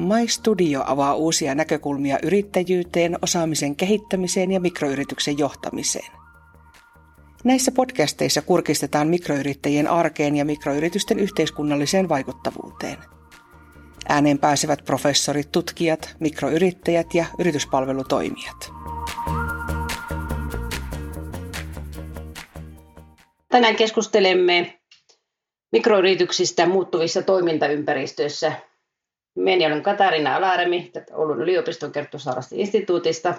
My Studio avaa uusia näkökulmia yrittäjyyteen, osaamisen kehittämiseen ja mikroyrityksen johtamiseen. Näissä podcasteissa kurkistetaan mikroyrittäjien arkeen ja mikroyritysten yhteiskunnalliseen vaikuttavuuteen. Ääneen pääsevät professorit, tutkijat, mikroyrittäjät ja yrityspalvelutoimijat. Tänään keskustelemme mikroyrityksistä muuttuvissa toimintaympäristöissä. Minä olen Katarina Alaremi Oulun yliopiston Kerttusaarasti instituutista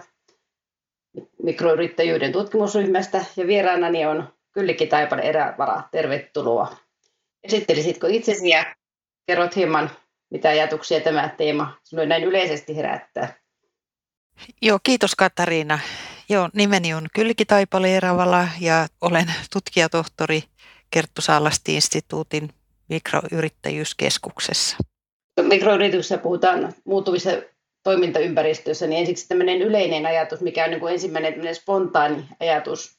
mikroyrittäjyyden tutkimusryhmästä ja vieraanani on Kyllikki Taipale erävara. Tervetuloa. Esittelisitkö itsesi ja kerrot hieman, mitä ajatuksia tämä teema sinulle näin yleisesti herättää? Joo, kiitos Katariina. Joo, nimeni on Kyllikki Taipale Erävala ja olen tutkijatohtori Kerttu Saalasti instituutin mikroyrittäjyyskeskuksessa. Mikroyrityksessä puhutaan muuttuvissa toimintaympäristössä, niin ensiksi tämmöinen yleinen ajatus, mikä on niin kuin ensimmäinen spontaani ajatus,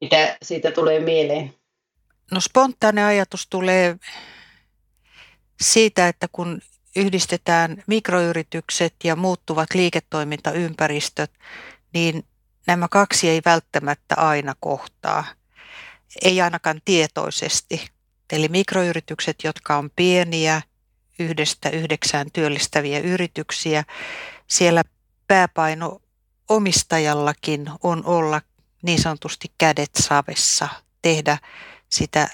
mitä siitä tulee mieleen? No spontaani ajatus tulee siitä, että kun yhdistetään mikroyritykset ja muuttuvat liiketoimintaympäristöt, niin nämä kaksi ei välttämättä aina kohtaa. Ei ainakaan tietoisesti. Eli mikroyritykset, jotka on pieniä, yhdestä yhdeksään työllistäviä yrityksiä. Siellä pääpaino omistajallakin on olla niin sanotusti kädet savessa, tehdä sitä,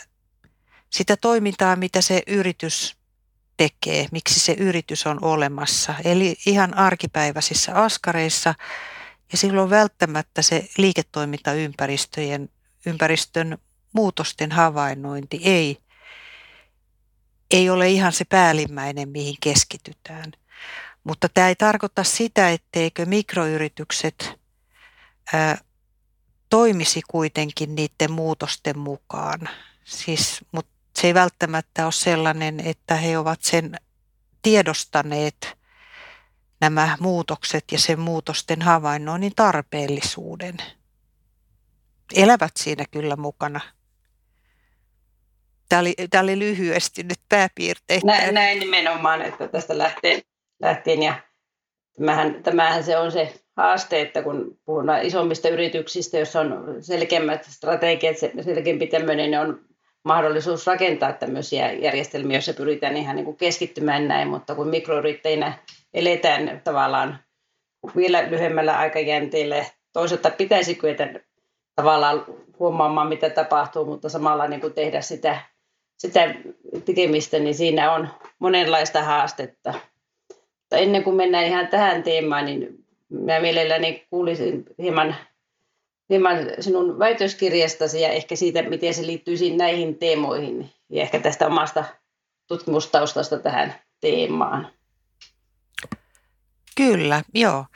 sitä toimintaa, mitä se yritys tekee, miksi se yritys on olemassa. Eli ihan arkipäiväisissä askareissa ja silloin välttämättä se liiketoimintaympäristöjen ympäristön muutosten havainnointi ei ei ole ihan se päällimmäinen, mihin keskitytään. Mutta tämä ei tarkoita sitä, etteikö mikroyritykset ää, toimisi kuitenkin niiden muutosten mukaan. Siis, mutta se ei välttämättä ole sellainen, että he ovat sen tiedostaneet nämä muutokset ja sen muutosten havainnoinnin tarpeellisuuden. Elävät siinä kyllä mukana Tämä oli, tämä oli lyhyesti nyt pääpiirteitä. Näin, näin nimenomaan, että tästä lähtien, lähtien ja tämähän, tämähän se on se haaste, että kun puhutaan isommista yrityksistä, joissa on selkeämmät strategiat, selkeämpi tämmöinen niin on mahdollisuus rakentaa tämmöisiä järjestelmiä, joissa pyritään ihan niin kuin keskittymään näin, mutta kun mikroyrittäjinä eletään tavallaan vielä lyhyemmällä aikajänteellä, toisaalta pitäisi kyetä tavallaan huomaamaan, mitä tapahtuu, mutta samalla niin kuin tehdä sitä sitä tekemistä, niin siinä on monenlaista haastetta. Mutta ennen kuin mennään ihan tähän teemaan, niin mä mielelläni kuulisin hieman, hieman sinun väitöskirjastasi ja ehkä siitä, miten se liittyy näihin teemoihin ja ehkä tästä omasta tutkimustaustasta tähän teemaan. Kyllä, joo.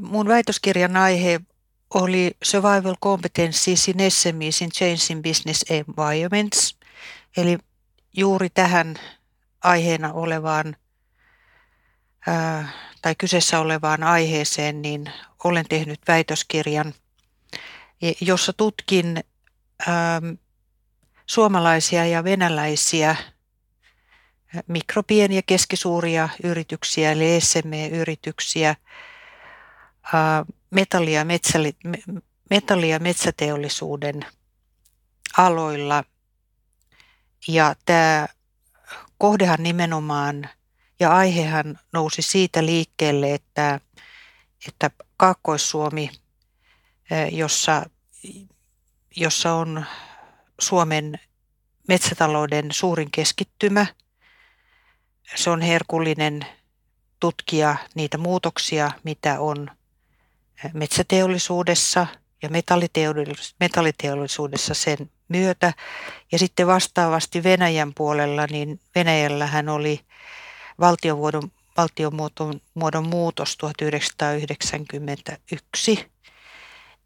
Mun väitöskirjan aihe oli Survival Competencies in SMEs in Changing Business Environments. Eli juuri tähän aiheena olevaan ää, tai kyseessä olevaan aiheeseen, niin olen tehnyt väitöskirjan, jossa tutkin ää, suomalaisia ja venäläisiä mikropieniä keskisuuria yrityksiä, eli SME-yrityksiä, metalli- ja, metsäli, metalli- ja metsäteollisuuden aloilla – ja tämä kohdehan nimenomaan ja aihehan nousi siitä liikkeelle, että, että Kaakkois-Suomi, jossa, jossa on Suomen metsätalouden suurin keskittymä, se on herkullinen tutkia niitä muutoksia, mitä on metsäteollisuudessa ja metalliteollisuudessa sen myötä. Ja sitten vastaavasti Venäjän puolella, niin Venäjällähän oli valtiomuodon, valtiomuodon muutos 1991.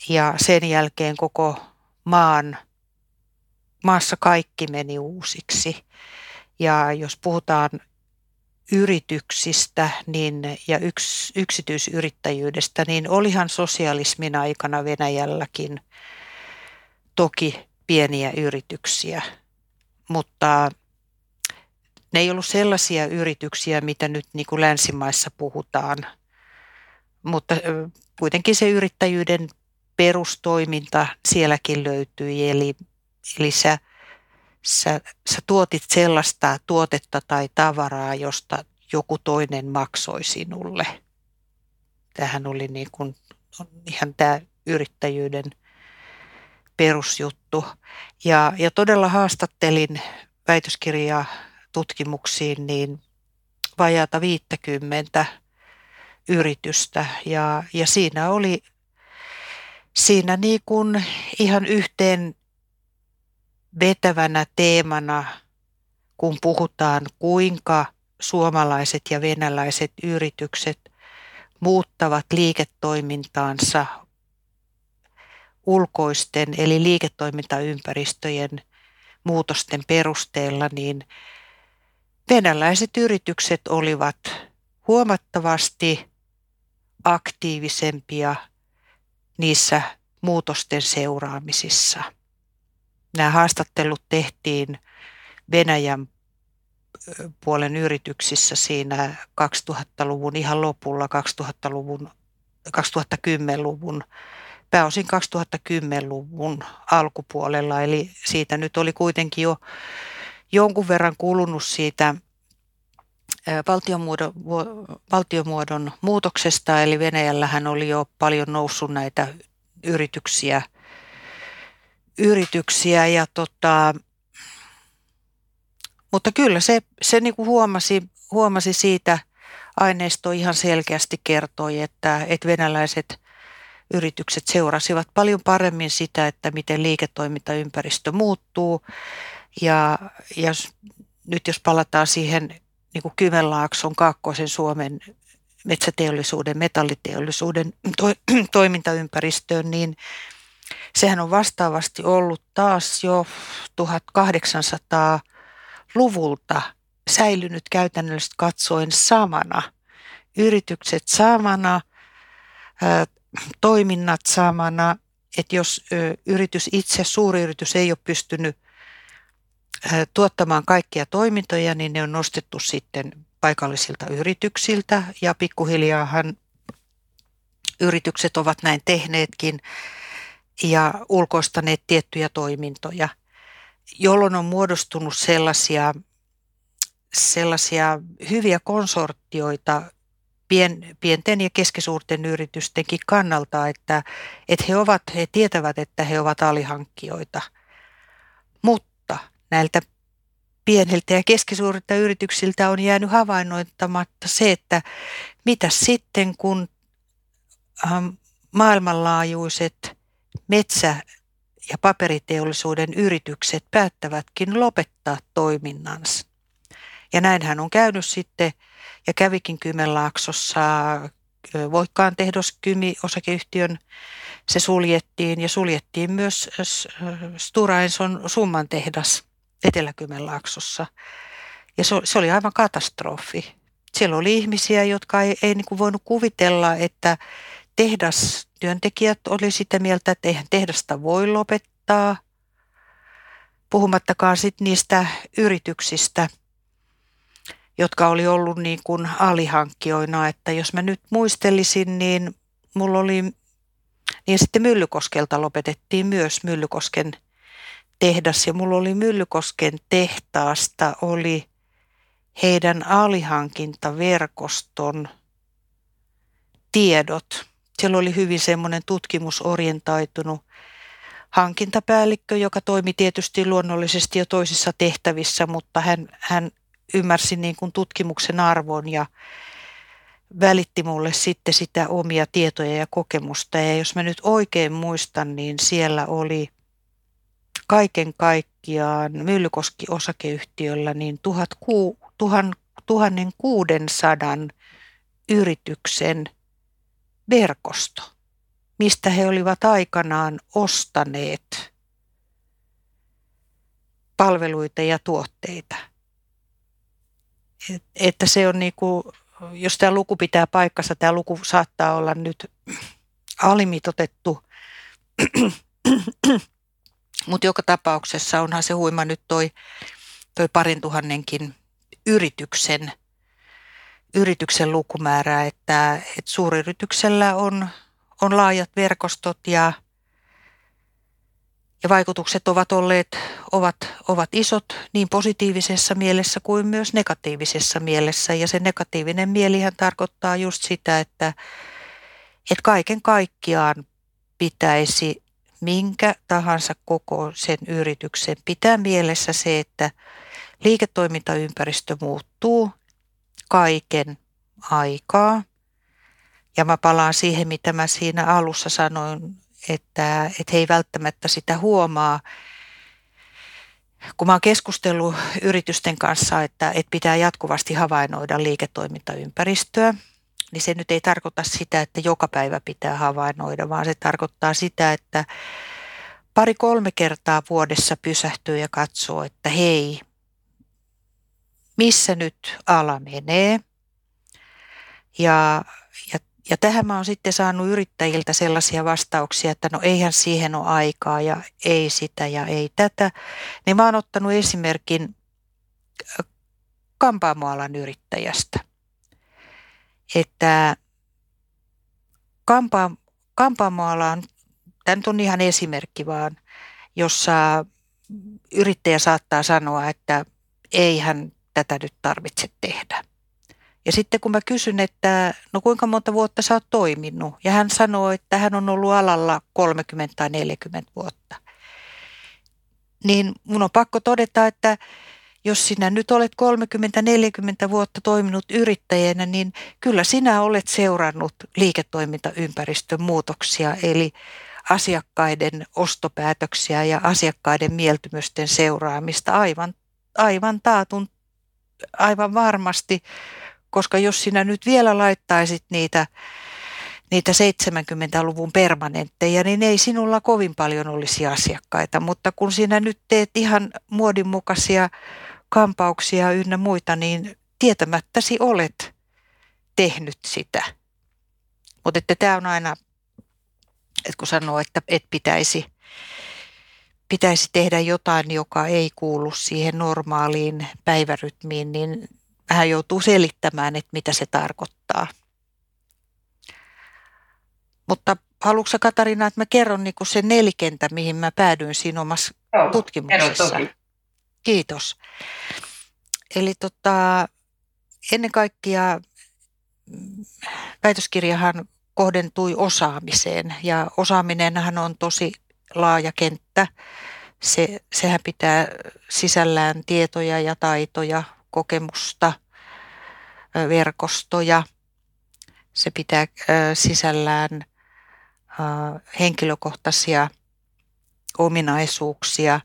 Ja sen jälkeen koko maan, maassa kaikki meni uusiksi. Ja jos puhutaan yrityksistä niin, ja yks, yksityisyrittäjyydestä, niin olihan sosialismin aikana Venäjälläkin toki pieniä yrityksiä, mutta ne ei ollut sellaisia yrityksiä, mitä nyt niin kuin länsimaissa puhutaan, mutta kuitenkin se yrittäjyyden perustoiminta sielläkin löytyi, eli, eli sä, sä, sä tuotit sellaista tuotetta tai tavaraa, josta joku toinen maksoi sinulle. Tähän oli niin kuin, ihan tämä yrittäjyyden perusjuttu. Ja, ja todella haastattelin väitöskirjaa tutkimuksiin niin vajaata 50 yritystä ja, ja siinä oli siinä niin kuin ihan yhteen vetävänä teemana, kun puhutaan kuinka suomalaiset ja venäläiset yritykset muuttavat liiketoimintaansa ulkoisten eli liiketoimintaympäristöjen muutosten perusteella, niin venäläiset yritykset olivat huomattavasti aktiivisempia niissä muutosten seuraamisissa. Nämä haastattelut tehtiin Venäjän puolen yrityksissä siinä 2000-luvun ihan lopulla, 2000-luvun, 2010-luvun, pääosin 2010-luvun alkupuolella. Eli siitä nyt oli kuitenkin jo jonkun verran kulunut siitä valtiomuodon, valtiomuodon muutoksesta, eli Venäjällähän oli jo paljon noussut näitä yrityksiä, yrityksiä ja tota, mutta kyllä se, se niin kuin huomasi, huomasi siitä aineisto ihan selkeästi kertoi, että, että venäläiset yritykset seurasivat paljon paremmin sitä, että miten liiketoimintaympäristö muuttuu. Ja, ja nyt jos palataan siihen niin kuin Kymenlaakson kaakkoisen Suomen metsäteollisuuden, metalliteollisuuden to, toimintaympäristöön, niin sehän on vastaavasti ollut taas jo 1800-luvulta säilynyt käytännöllisesti katsoen samana. Yritykset samana, toiminnat samana, että jos yritys itse, suuri yritys ei ole pystynyt tuottamaan kaikkia toimintoja, niin ne on nostettu sitten paikallisilta yrityksiltä ja pikkuhiljaahan yritykset ovat näin tehneetkin ja ulkoistaneet tiettyjä toimintoja, jolloin on muodostunut sellaisia, sellaisia hyviä konsortioita pien, pienten ja keskisuurten yritystenkin kannalta, että, että he, ovat, he tietävät, että he ovat alihankkijoita. Mutta näiltä pieniltä ja keskisuurilta yrityksiltä on jäänyt havainnoittamatta se, että mitä sitten kun ähm, maailmanlaajuiset metsä- ja paperiteollisuuden yritykset päättävätkin lopettaa toiminnansa. Ja näinhän on käynyt sitten ja kävikin Kymenlaaksossa Voikkaan tehdos Kymi osakeyhtiön se suljettiin ja suljettiin myös Stura Enson summan tehdas Etelä-Kymenlaaksossa. Ja se, oli aivan katastrofi. Siellä oli ihmisiä, jotka ei, ei niin voinut kuvitella, että tehdastyöntekijät oli sitä mieltä, että eihän tehdasta voi lopettaa. Puhumattakaan sit niistä yrityksistä, jotka oli ollut niin kuin alihankkijoina. Että jos mä nyt muistelisin, niin mulla oli, niin sitten Myllykoskelta lopetettiin myös Myllykosken tehdas ja mulla oli Myllykosken tehtaasta oli heidän alihankintaverkoston tiedot. Siellä oli hyvin semmoinen tutkimusorientaitunut hankintapäällikkö, joka toimi tietysti luonnollisesti jo toisissa tehtävissä, mutta hän, hän ymmärsi niin kuin tutkimuksen arvon ja välitti mulle sitten sitä omia tietoja ja kokemusta. Ja jos mä nyt oikein muistan, niin siellä oli – kaiken kaikkiaan Myllykoski-osakeyhtiöllä niin 1600 yrityksen verkosto, mistä he olivat aikanaan ostaneet palveluita ja tuotteita. Että se on niin kuin, jos tämä luku pitää paikkansa, tämä luku saattaa olla nyt alimitotettu mutta joka tapauksessa onhan se huima nyt toi, toi parin tuhannenkin yrityksen, yrityksen lukumäärää, että, että suuryrityksellä on, on laajat verkostot ja, ja vaikutukset ovat olleet ovat, ovat isot niin positiivisessa mielessä kuin myös negatiivisessa mielessä. Ja se negatiivinen mielihän tarkoittaa just sitä, että, että kaiken kaikkiaan pitäisi minkä tahansa koko sen yrityksen pitää mielessä se, että liiketoimintaympäristö muuttuu kaiken aikaa. Ja mä palaan siihen, mitä mä siinä alussa sanoin, että, että he ei välttämättä sitä huomaa. Kun mä oon keskustellut yritysten kanssa, että, että pitää jatkuvasti havainnoida liiketoimintaympäristöä, niin se nyt ei tarkoita sitä, että joka päivä pitää havainnoida, vaan se tarkoittaa sitä, että pari-kolme kertaa vuodessa pysähtyy ja katsoo, että hei, missä nyt ala menee. Ja, ja, ja tähän mä oon sitten saanut yrittäjiltä sellaisia vastauksia, että no eihän siihen ole aikaa ja ei sitä ja ei tätä. Niin mä oon ottanut esimerkin kampaamoalan yrittäjästä että kampa, kampaamoala on, tämä nyt on ihan esimerkki vaan, jossa yrittäjä saattaa sanoa, että eihän tätä nyt tarvitse tehdä. Ja sitten kun mä kysyn, että no kuinka monta vuotta sä oot toiminut, ja hän sanoo, että hän on ollut alalla 30 tai 40 vuotta, niin mun on pakko todeta, että jos sinä nyt olet 30-40 vuotta toiminut yrittäjänä, niin kyllä sinä olet seurannut liiketoimintaympäristön muutoksia, eli asiakkaiden ostopäätöksiä ja asiakkaiden mieltymysten seuraamista aivan, aivan taatun, aivan varmasti, koska jos sinä nyt vielä laittaisit niitä niitä 70-luvun permanentteja, niin ei sinulla kovin paljon olisi asiakkaita. Mutta kun sinä nyt teet ihan muodinmukaisia kampauksia ynnä muita, niin tietämättäsi olet tehnyt sitä. Mutta tämä on aina, että kun sanoo, että et pitäisi, pitäisi tehdä jotain, joka ei kuulu siihen normaaliin päivärytmiin, niin hän joutuu selittämään, että mitä se tarkoittaa. Mutta haluatko Katarina, että mä kerron niin se nelikentä, mihin mä päädyin siinä omassa Joo, tutkimuksessa? Kiitos. Eli tota, ennen kaikkea mm, väitöskirjahan kohdentui osaamiseen ja osaaminenhan on tosi laaja kenttä. Se, sehän pitää sisällään tietoja ja taitoja, kokemusta, verkostoja. Se pitää sisällään henkilökohtaisia ominaisuuksia,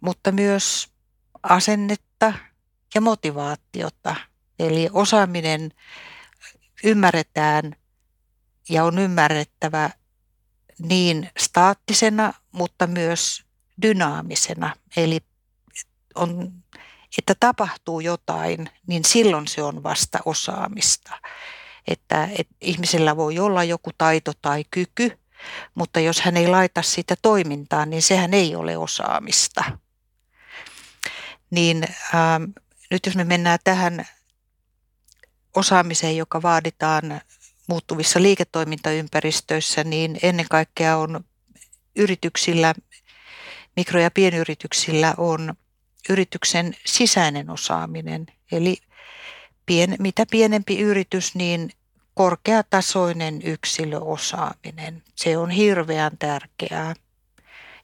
mutta myös asennetta ja motivaatiota. Eli osaaminen ymmärretään ja on ymmärrettävä niin staattisena, mutta myös dynaamisena. Eli on, että tapahtuu jotain, niin silloin se on vasta osaamista. Että, että ihmisellä voi olla joku taito tai kyky, mutta jos hän ei laita sitä toimintaan, niin sehän ei ole osaamista niin ähm, nyt jos me mennään tähän osaamiseen, joka vaaditaan muuttuvissa liiketoimintaympäristöissä, niin ennen kaikkea on yrityksillä, mikro- ja pienyrityksillä on yrityksen sisäinen osaaminen. Eli pien, mitä pienempi yritys, niin korkeatasoinen yksilöosaaminen. Se on hirveän tärkeää.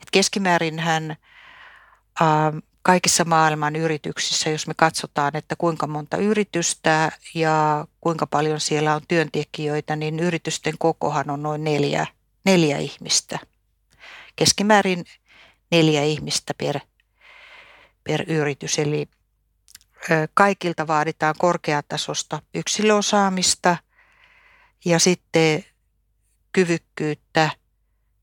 Et keskimäärin hän äh, kaikissa maailman yrityksissä, jos me katsotaan, että kuinka monta yritystä ja kuinka paljon siellä on työntekijöitä, niin yritysten kokohan on noin neljä, neljä ihmistä. Keskimäärin neljä ihmistä per, per yritys. Eli kaikilta vaaditaan korkeatasosta yksilöosaamista ja sitten kyvykkyyttä –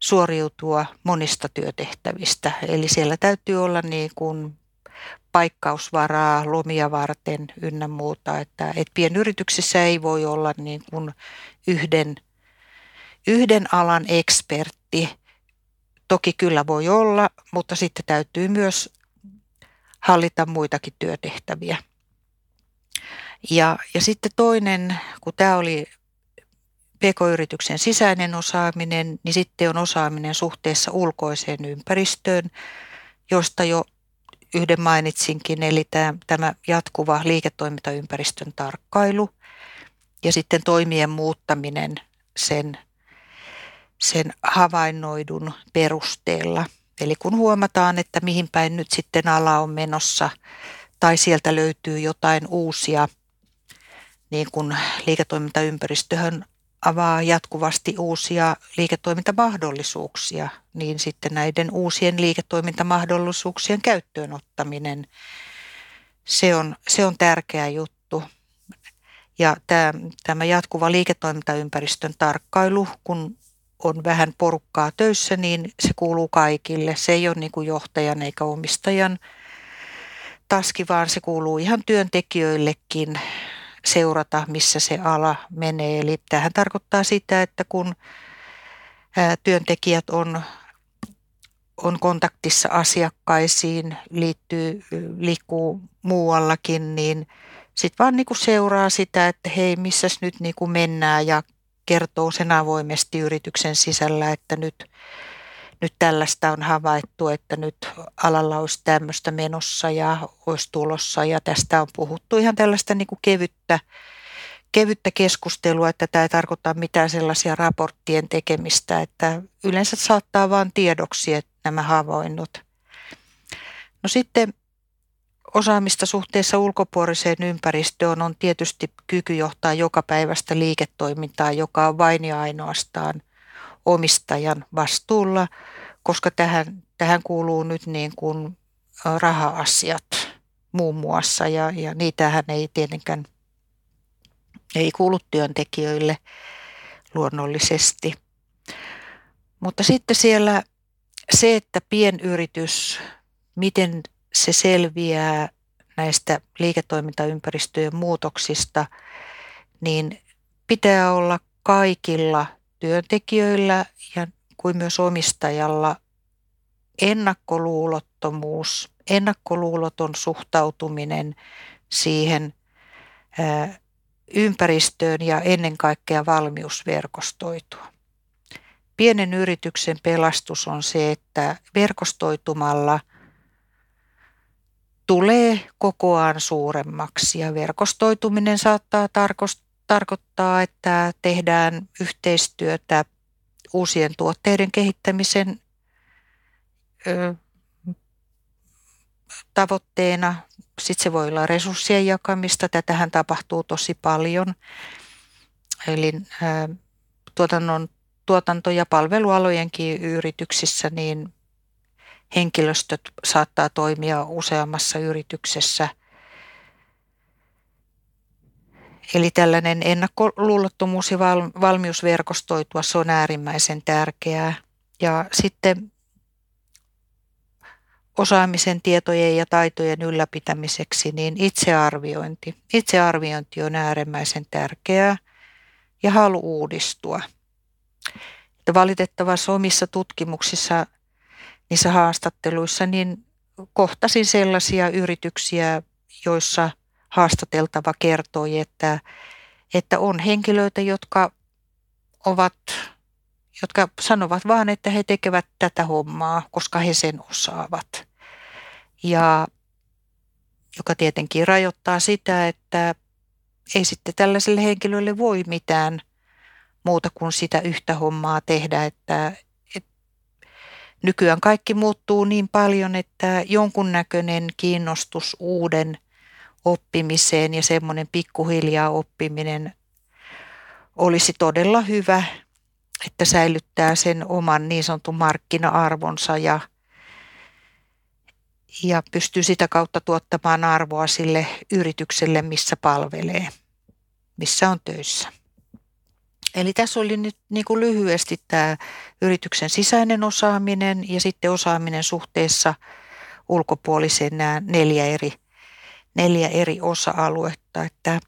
suoriutua monista työtehtävistä. Eli siellä täytyy olla niin kuin paikkausvaraa lomia varten ynnä muuta. Että, et pienyrityksissä ei voi olla niin kuin yhden, yhden alan ekspertti. Toki kyllä voi olla, mutta sitten täytyy myös hallita muitakin työtehtäviä. Ja, ja sitten toinen, kun tämä oli PK-yrityksen sisäinen osaaminen, niin sitten on osaaminen suhteessa ulkoiseen ympäristöön, josta jo yhden mainitsinkin, eli tämä, tämä jatkuva liiketoimintaympäristön tarkkailu ja sitten toimien muuttaminen sen, sen havainnoidun perusteella. Eli kun huomataan, että mihin päin nyt sitten ala on menossa tai sieltä löytyy jotain uusia, niin kun liiketoimintaympäristöhön avaa jatkuvasti uusia liiketoimintamahdollisuuksia, niin sitten näiden uusien liiketoimintamahdollisuuksien käyttöönottaminen, se on, se on tärkeä juttu. Ja tämä, tämä jatkuva liiketoimintaympäristön tarkkailu, kun on vähän porukkaa töissä, niin se kuuluu kaikille. Se ei ole niin kuin johtajan eikä omistajan taski, vaan se kuuluu ihan työntekijöillekin seurata, missä se ala menee. Eli tähän tarkoittaa sitä, että kun työntekijät on, on kontaktissa asiakkaisiin, liittyy, liikkuu muuallakin, niin sitten vaan niin kuin seuraa sitä, että hei, missäs nyt niin kuin mennään ja kertoo sen avoimesti yrityksen sisällä, että nyt, nyt tällaista on havaittu, että nyt alalla olisi tämmöistä menossa ja olisi tulossa ja tästä on puhuttu ihan tällaista niin kuin kevyttä, kevyttä keskustelua, että tämä ei tarkoita mitään sellaisia raporttien tekemistä, että yleensä saattaa vain tiedoksi että nämä havainnot. No sitten osaamista suhteessa ulkopuoliseen ympäristöön on tietysti kyky johtaa joka päivästä liiketoimintaa, joka on vain ja ainoastaan omistajan vastuulla, koska tähän, tähän kuuluu nyt niin kuin raha-asiat muun muassa ja, ja niitähän ei tietenkään ei kuulu työntekijöille luonnollisesti. Mutta sitten siellä se, että pienyritys, miten se selviää näistä liiketoimintaympäristöjen muutoksista, niin pitää olla kaikilla työntekijöillä ja kuin myös omistajalla ennakkoluulottomuus, ennakkoluuloton suhtautuminen siihen ympäristöön ja ennen kaikkea valmius verkostoitua. Pienen yrityksen pelastus on se, että verkostoitumalla – tulee kokoaan suuremmaksi ja verkostoituminen saattaa tarkoittaa, että tehdään yhteistyötä uusien tuotteiden kehittämisen ö, tavoitteena. Sitten se voi olla resurssien jakamista. Tätähän tapahtuu tosi paljon. Eli ö, tuotannon, tuotanto- ja palvelualojenkin yrityksissä niin henkilöstöt saattaa toimia useammassa yrityksessä. Eli tällainen ennakkoluulottomuus ja valmius verkostoitua, se on äärimmäisen tärkeää. Ja sitten osaamisen, tietojen ja taitojen ylläpitämiseksi, niin itsearviointi. Itsearviointi on äärimmäisen tärkeää ja halu uudistua. Että valitettavasti omissa tutkimuksissa niissä haastatteluissa, niin kohtasin sellaisia yrityksiä, joissa haastateltava kertoi, että, että on henkilöitä, jotka ovat jotka sanovat vaan, että he tekevät tätä hommaa, koska he sen osaavat. Ja joka tietenkin rajoittaa sitä, että ei sitten tällaiselle henkilölle voi mitään muuta kuin sitä yhtä hommaa tehdä, että, nykyään kaikki muuttuu niin paljon, että jonkunnäköinen kiinnostus uuden oppimiseen ja semmoinen pikkuhiljaa oppiminen olisi todella hyvä, että säilyttää sen oman niin sanotun markkina-arvonsa ja, ja pystyy sitä kautta tuottamaan arvoa sille yritykselle, missä palvelee, missä on töissä. Eli tässä oli nyt niin kuin lyhyesti tämä yrityksen sisäinen osaaminen ja sitten osaaminen suhteessa ulkopuoliseen nämä neljä eri, neljä eri osa-aluetta. Että,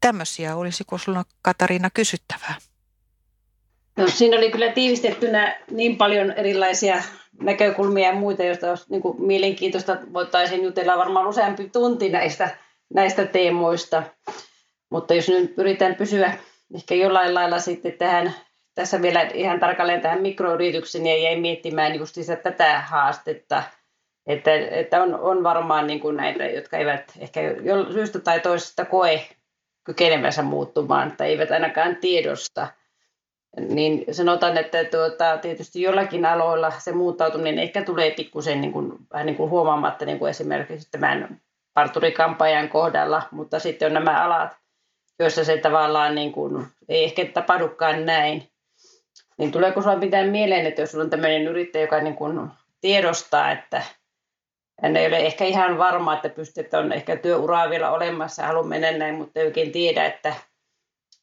tämmöisiä olisiko sinulla Katariina kysyttävää? No, siinä oli kyllä tiivistettynä niin paljon erilaisia näkökulmia ja muita, joista olisi niin kuin mielenkiintoista. Voitaisiin jutella varmaan useampi tunti näistä näistä teemoista. Mutta jos nyt pyritään pysyä ehkä jollain lailla sitten tähän, tässä vielä ihan tarkalleen tähän mikroyritykseen ja jäi miettimään just tätä haastetta, että, että on, on varmaan niin kuin näitä, jotka eivät ehkä syystä tai toisesta koe kykenevänsä muuttumaan tai eivät ainakaan tiedosta. Niin sanotaan, että tuota, tietysti jollakin aloilla se muuttautuminen ehkä tulee pikkusen niin kuin, vähän niin kuin huomaamatta niin kuin esimerkiksi tämän parturikampaajan kohdalla, mutta sitten on nämä alat, joissa se tavallaan niin kuin, ei ehkä tapahdukaan näin. Niin tuleeko sinulla pitää mieleen, että jos sulla on tämmöinen yrittäjä, joka niin kuin tiedostaa, että hän ei ole ehkä ihan varma, että pystyy, että on ehkä työuraa vielä olemassa ja haluaa mennä näin, mutta ei oikein tiedä, että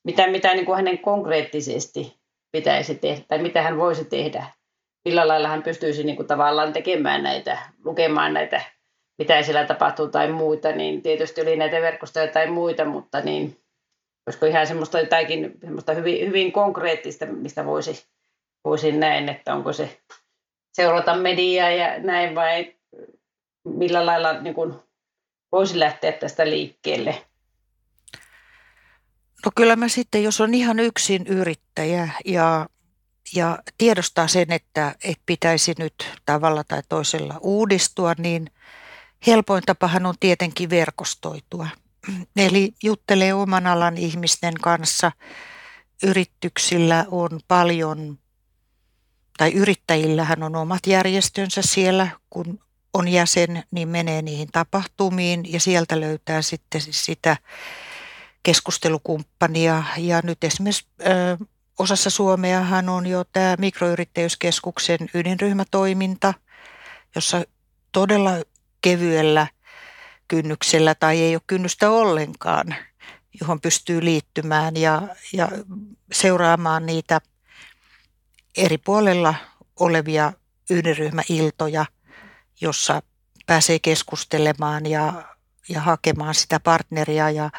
mitä, mitä niin kuin hänen konkreettisesti pitäisi tehdä tai mitä hän voisi tehdä. Millä lailla hän pystyisi niin kuin tavallaan tekemään näitä, lukemaan näitä, mitä siellä tapahtuu tai muita, niin tietysti oli näitä verkostoja tai muita, mutta niin olisiko ihan semmoista jotakin semmoista hyvin, hyvin konkreettista, mistä voisi, voisi näin, että onko se seurata mediaa ja näin vai millä lailla niin kuin voisi lähteä tästä liikkeelle? No kyllä mä sitten, jos on ihan yksin yrittäjä ja, ja tiedostaa sen, että, että pitäisi nyt tavalla tai toisella uudistua, niin helpoin tapahan on tietenkin verkostoitua. Eli juttelee oman alan ihmisten kanssa. Yrityksillä on paljon, tai yrittäjillähän on omat järjestönsä siellä, kun on jäsen, niin menee niihin tapahtumiin ja sieltä löytää sitten sitä keskustelukumppania. Ja nyt esimerkiksi ö, osassa Suomeahan on jo tämä mikroyrittäjyyskeskuksen ydinryhmätoiminta, jossa todella kevyellä kynnyksellä tai ei ole kynnystä ollenkaan, johon pystyy liittymään ja, ja seuraamaan niitä eri puolella olevia ydinryhmäiltoja – jossa pääsee keskustelemaan ja, ja hakemaan sitä partneria ja,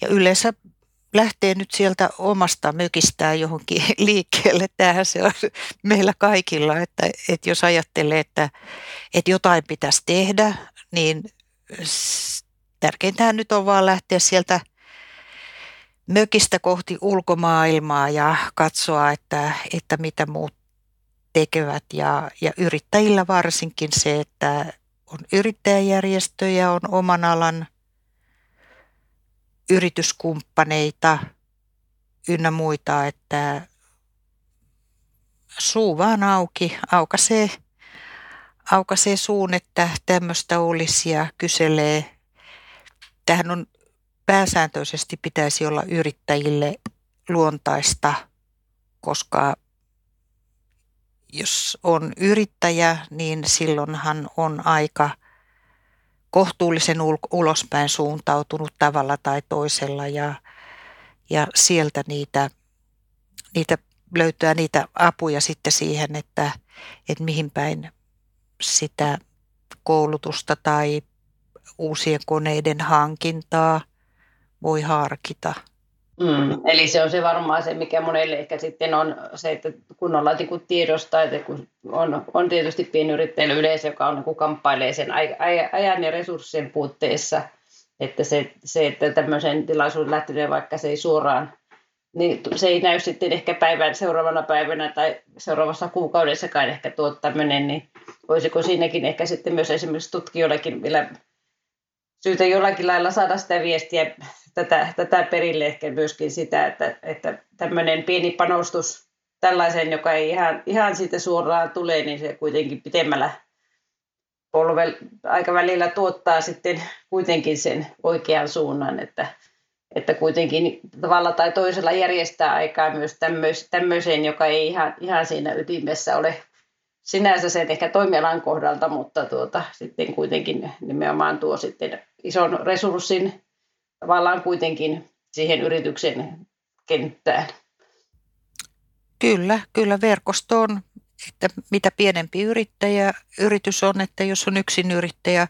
ja yleensä lähtee nyt sieltä omasta mökistään johonkin liikkeelle. Tämähän se on meillä kaikilla, että, että jos ajattelee, että, että jotain pitäisi tehdä, niin tärkeintä nyt on vaan lähteä sieltä mökistä kohti ulkomaailmaa ja katsoa, että, että mitä muut tekevät ja, ja yrittäjillä varsinkin se, että on yrittäjäjärjestöjä, on oman alan yrityskumppaneita ynnä muita, että suu vaan auki, aukaisee, aukaisee suun, että tämmöistä olisi ja kyselee. Tähän on pääsääntöisesti pitäisi olla yrittäjille luontaista, koska jos on yrittäjä, niin silloinhan on aika kohtuullisen ulospäin suuntautunut tavalla tai toisella ja, ja sieltä niitä, niitä löytää niitä apuja sitten siihen, että, että mihin päin sitä koulutusta tai uusien koneiden hankintaa voi harkita. Mm, eli se on se varmaan se, mikä monelle ehkä sitten on se, että kunnolla niin tiedostaa, että kun on, on tietysti pienyrittäjillä yleisö, joka on, niin kamppailee sen ajan ja resurssien puutteessa, että se, se että tämmöisen tilaisuuden lähteminen, vaikka se ei suoraan, niin se ei näy sitten ehkä päivän, seuraavana päivänä tai seuraavassa kuukaudessakaan ehkä tuo tämmöinen, niin voisiko siinäkin ehkä sitten myös esimerkiksi tutkijoillakin vielä syytä jollakin lailla saada sitä viestiä tätä, tätä perille ehkä myöskin sitä, että, että tämmöinen pieni panostus tällaisen, joka ei ihan, ihan siitä suoraan tule, niin se kuitenkin pitemmällä polvel, aikavälillä tuottaa sitten kuitenkin sen oikean suunnan, että, että kuitenkin tavalla tai toisella järjestää aikaa myös tämmöiseen, joka ei ihan, ihan siinä ytimessä ole sinänsä sen ehkä toimialan kohdalta, mutta tuota, sitten kuitenkin nimenomaan tuo sitten ison resurssin tavallaan kuitenkin siihen yrityksen kenttään. Kyllä, kyllä verkosto on, että mitä pienempi yrittäjä, yritys on, että jos on yksin yrittäjä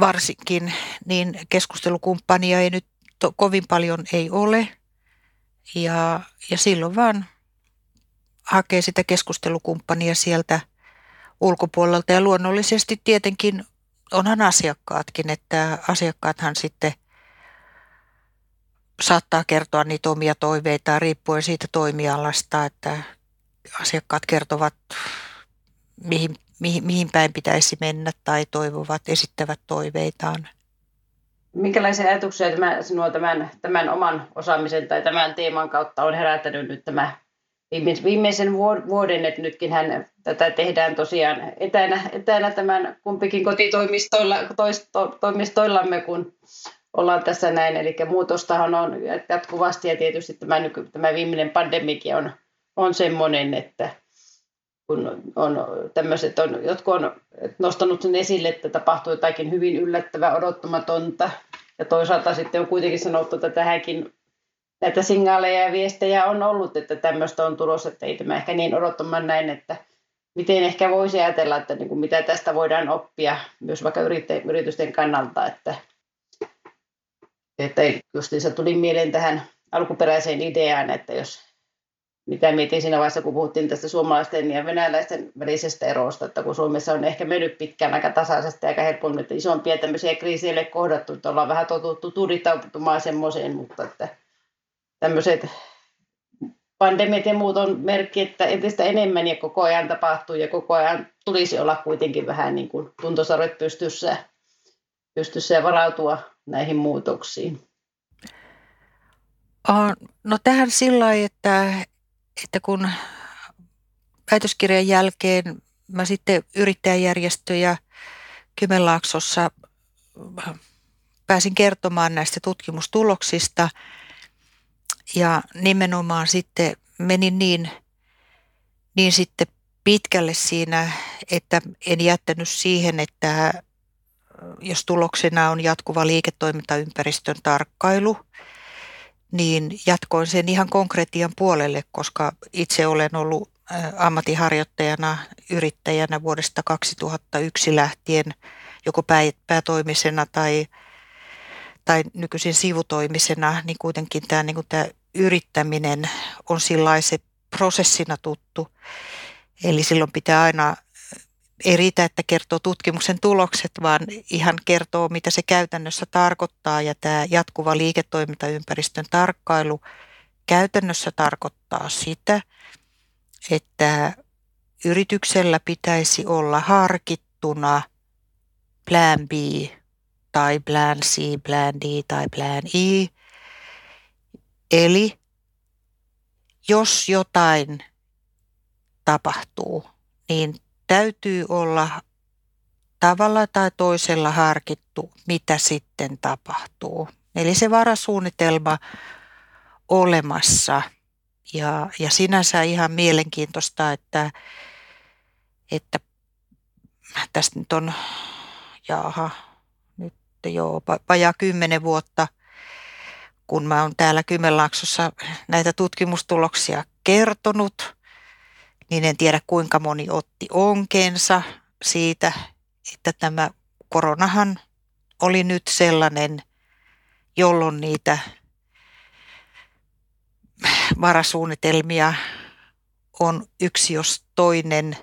varsinkin, niin keskustelukumppania ei nyt to, kovin paljon ei ole. Ja, ja silloin vaan hakee sitä keskustelukumppania sieltä ulkopuolelta ja luonnollisesti tietenkin onhan asiakkaatkin, että asiakkaathan sitten saattaa kertoa niitä omia toiveitaan riippuen siitä toimialasta, että asiakkaat kertovat, mihin, mihin, mihin päin pitäisi mennä tai toivovat, esittävät toiveitaan. Minkälaisia ajatuksia tämä, sinua tämän, tämän oman osaamisen tai tämän teeman kautta on herättänyt nyt tämä viimeisen vuoden, että nytkin hän, tätä tehdään tosiaan etänä, etänä tämän kumpikin kotitoimistoillamme, kun ollaan tässä näin. Eli muutostahan on jatkuvasti ja tietysti tämä, nyky, tämä viimeinen pandemikin on, on semmoinen, että kun on tämmöiset, on, jotkut on nostanut sen esille, että tapahtuu jotakin hyvin yllättävää, odottamatonta. Ja toisaalta sitten on kuitenkin sanottu, että tähänkin näitä signaaleja ja viestejä on ollut, että tämmöistä on tulossa, että ei tämä ehkä niin odottamaan näin, että miten ehkä voisi ajatella, että niin kuin mitä tästä voidaan oppia myös vaikka yritysten kannalta, että, että se tuli mieleen tähän alkuperäiseen ideaan, että jos mitä mietin siinä vaiheessa, kun puhuttiin tästä suomalaisten ja venäläisten välisestä erosta, että kun Suomessa on ehkä mennyt pitkään aika tasaisesti aika helpommin, että isompia tämmöisiä kriisejä kohdattu, että ollaan vähän totuttu tudittautumaan semmoiseen, mutta että tämmöiset pandemiat ja muut on merkki, että entistä enemmän ja koko ajan tapahtuu ja koko ajan tulisi olla kuitenkin vähän niin kuin tuntosarvet pystyssä, pystyssä ja varautua näihin muutoksiin. No tähän sillä lailla, että, että kun väitöskirjan jälkeen mä sitten yrittäjäjärjestöjä Kymenlaaksossa pääsin kertomaan näistä tutkimustuloksista – ja nimenomaan sitten menin niin, niin sitten pitkälle siinä, että en jättänyt siihen, että jos tuloksena on jatkuva liiketoimintaympäristön tarkkailu, niin jatkoin sen ihan konkretian puolelle, koska itse olen ollut ammattiharjoittajana, yrittäjänä vuodesta 2001 lähtien joko päätoimisena tai tai nykyisin sivutoimisena, niin kuitenkin tämä, niin tämä yrittäminen on se prosessina tuttu. Eli silloin pitää aina, ei riitä, että kertoo tutkimuksen tulokset, vaan ihan kertoo, mitä se käytännössä tarkoittaa. Ja tämä jatkuva liiketoimintaympäristön tarkkailu käytännössä tarkoittaa sitä, että yrityksellä pitäisi olla harkittuna plan B tai plan C, plan D tai plan E. Eli jos jotain tapahtuu, niin täytyy olla tavalla tai toisella harkittu, mitä sitten tapahtuu. Eli se varasuunnitelma olemassa. Ja, ja sinänsä ihan mielenkiintoista, että, että tästä nyt on, jaha, sitten jo vajaa kymmenen vuotta, kun mä oon täällä Kymenlaaksossa näitä tutkimustuloksia kertonut, niin en tiedä kuinka moni otti onkensa siitä, että tämä koronahan oli nyt sellainen, jolloin niitä varasuunnitelmia on yksi jos toinen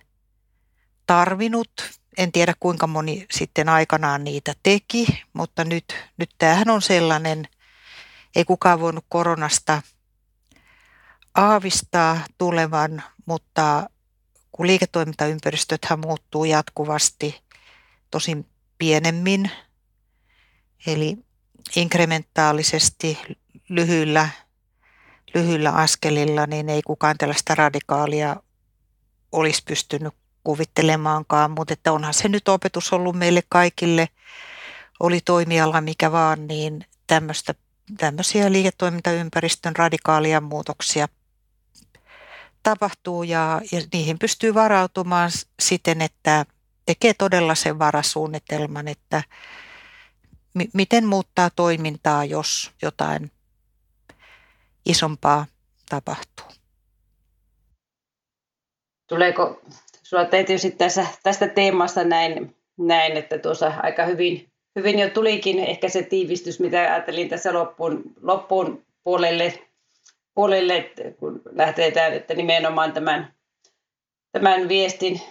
tarvinnut. En tiedä kuinka moni sitten aikanaan niitä teki, mutta nyt, nyt tämähän on sellainen, ei kukaan voinut koronasta aavistaa tulevan, mutta kun liiketoimintaympäristöthän muuttuu jatkuvasti tosin pienemmin, eli inkrementaalisesti lyhyillä, lyhyillä askelilla, niin ei kukaan tällaista radikaalia olisi pystynyt kuvittelemaankaan, mutta että onhan se nyt opetus ollut meille kaikille, oli toimiala mikä vaan, niin tämmöistä, tämmöisiä liiketoimintaympäristön radikaalia muutoksia tapahtuu ja, ja niihin pystyy varautumaan siten, että tekee todella sen varasuunnitelman, että m- miten muuttaa toimintaa, jos jotain isompaa tapahtuu. Tuleeko Sulla tietysti tässä, tästä teemasta näin, näin, että tuossa aika hyvin, hyvin jo tulikin ehkä se tiivistys, mitä ajattelin tässä loppuun, loppuun puolelle, puolelle, kun lähdetään, että nimenomaan tämän, tämän viestin,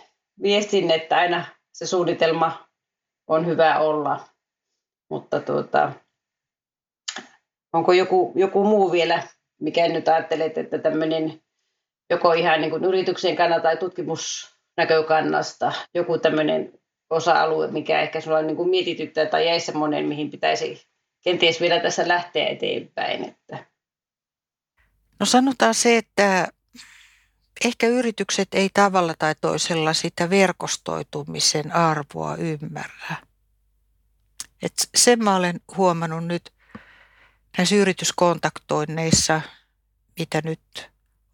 viestin, että aina se suunnitelma on hyvä olla. Mutta tuota, onko joku, joku muu vielä, mikä nyt ajattelet, että tämmöinen joko ihan niin kuin yrityksen kannalta tai tutkimusnäkökannasta joku tämmöinen osa-alue, mikä ehkä sulla niin kuin mietityttää tai jäi semmoinen, mihin pitäisi kenties vielä tässä lähteä eteenpäin? Että. No sanotaan se, että ehkä yritykset ei tavalla tai toisella sitä verkostoitumisen arvoa ymmärrä. Et sen mä olen huomannut nyt näissä yrityskontaktoinneissa, mitä nyt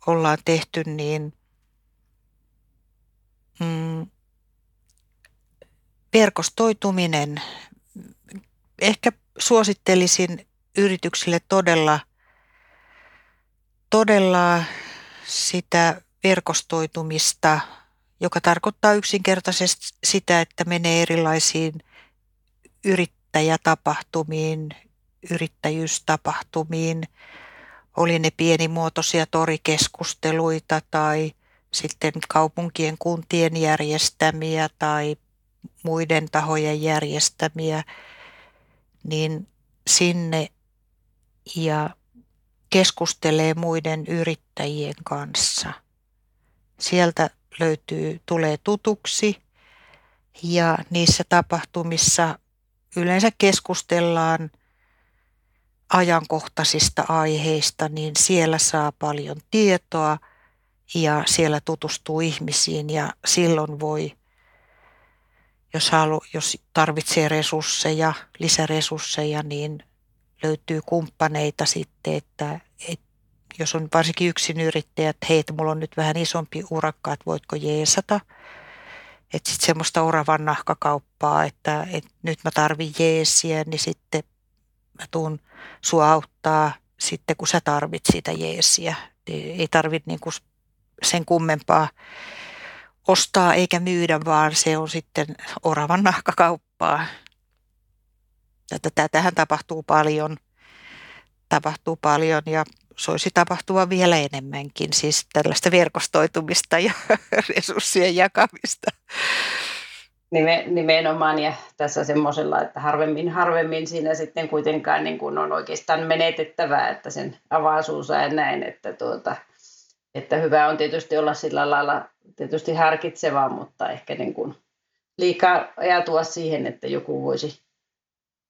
ollaan tehty, niin mm, verkostoituminen, ehkä suosittelisin yrityksille todella, todella sitä verkostoitumista, joka tarkoittaa yksinkertaisesti sitä, että menee erilaisiin yrittäjätapahtumiin, yrittäjyystapahtumiin, oli ne pienimuotoisia torikeskusteluita tai sitten kaupunkien kuntien järjestämiä tai muiden tahojen järjestämiä, niin sinne ja keskustelee muiden yrittäjien kanssa. Sieltä löytyy, tulee tutuksi ja niissä tapahtumissa yleensä keskustellaan ajankohtaisista aiheista, niin siellä saa paljon tietoa ja siellä tutustuu ihmisiin ja silloin voi jos, halu, jos tarvitsee resursseja, lisäresursseja, niin löytyy kumppaneita sitten, että, että jos on varsinkin yksin yrittäjä, että hei, että mulla on nyt vähän isompi urakka, että voitko jeesata. Että sitten semmoista oravan nahkakauppaa, että, että nyt mä tarvin jeesiä, niin sitten mä tuun sua auttaa sitten, kun sä tarvit sitä jeesiä. Ei tarvitse niinku sen kummempaa ostaa eikä myydä, vaan se on sitten oravan nahkakauppaa. Tätähän tapahtuu paljon, tapahtuu paljon ja soisi tapahtua vielä enemmänkin, siis tällaista verkostoitumista ja resurssien jakamista. Nimenomaan ja tässä semmoisella, että harvemmin, harvemmin siinä sitten kuitenkaan niin kuin on oikeastaan menetettävää, että sen avaa suunsa ja näin, että tuota, että hyvä on tietysti olla sillä lailla tietysti harkitsevaa, mutta ehkä niin kuin liikaa ajatua siihen, että joku voisi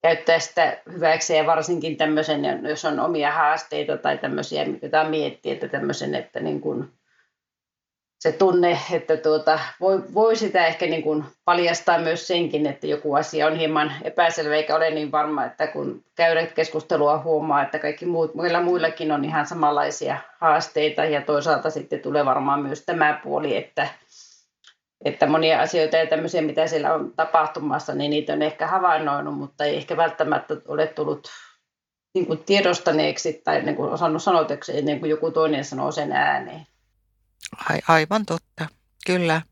käyttää sitä hyväksi ja varsinkin tämmöisen, jos on omia haasteita tai tämmöisiä, mitä miettiä, että tämmöisen, että niin kuin se tunne, että tuota, voi, voi sitä ehkä niin kuin paljastaa myös senkin, että joku asia on hieman epäselvä, eikä ole niin varma, että kun käydät keskustelua huomaa, että kaikki muut, muilla muillakin on ihan samanlaisia haasteita ja toisaalta sitten tulee varmaan myös tämä puoli, että, että monia asioita ja tämmöisiä, mitä siellä on tapahtumassa, niin niitä on ehkä havainnoinut, mutta ei ehkä välttämättä ole tullut niin kuin tiedostaneeksi tai niin kuin osannut sanoteksi ennen kuin joku toinen sanoo sen ääneen. Aivan totta, kyllä.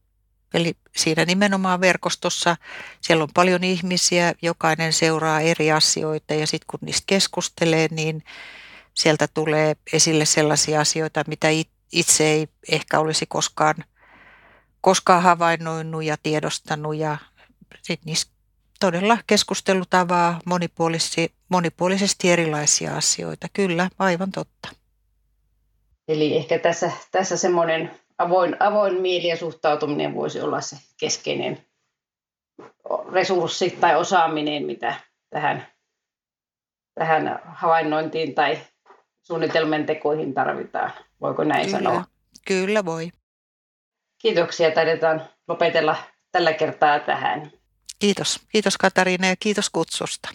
Eli siinä nimenomaan verkostossa siellä on paljon ihmisiä, jokainen seuraa eri asioita ja sitten kun niistä keskustelee, niin sieltä tulee esille sellaisia asioita, mitä itse ei ehkä olisi koskaan, koskaan havainnoinut ja tiedostanut ja sitten niissä todella keskustelutavaa monipuolisesti, monipuolisesti erilaisia asioita. Kyllä, aivan totta. Eli ehkä tässä, tässä semmoinen avoin, avoin mieli ja suhtautuminen voisi olla se keskeinen resurssi tai osaaminen, mitä tähän, tähän havainnointiin tai suunnitelmien tekoihin tarvitaan. Voiko näin kyllä, sanoa? Kyllä voi. Kiitoksia. Taidetaan lopetella tällä kertaa tähän. Kiitos. Kiitos Katariina ja kiitos kutsusta.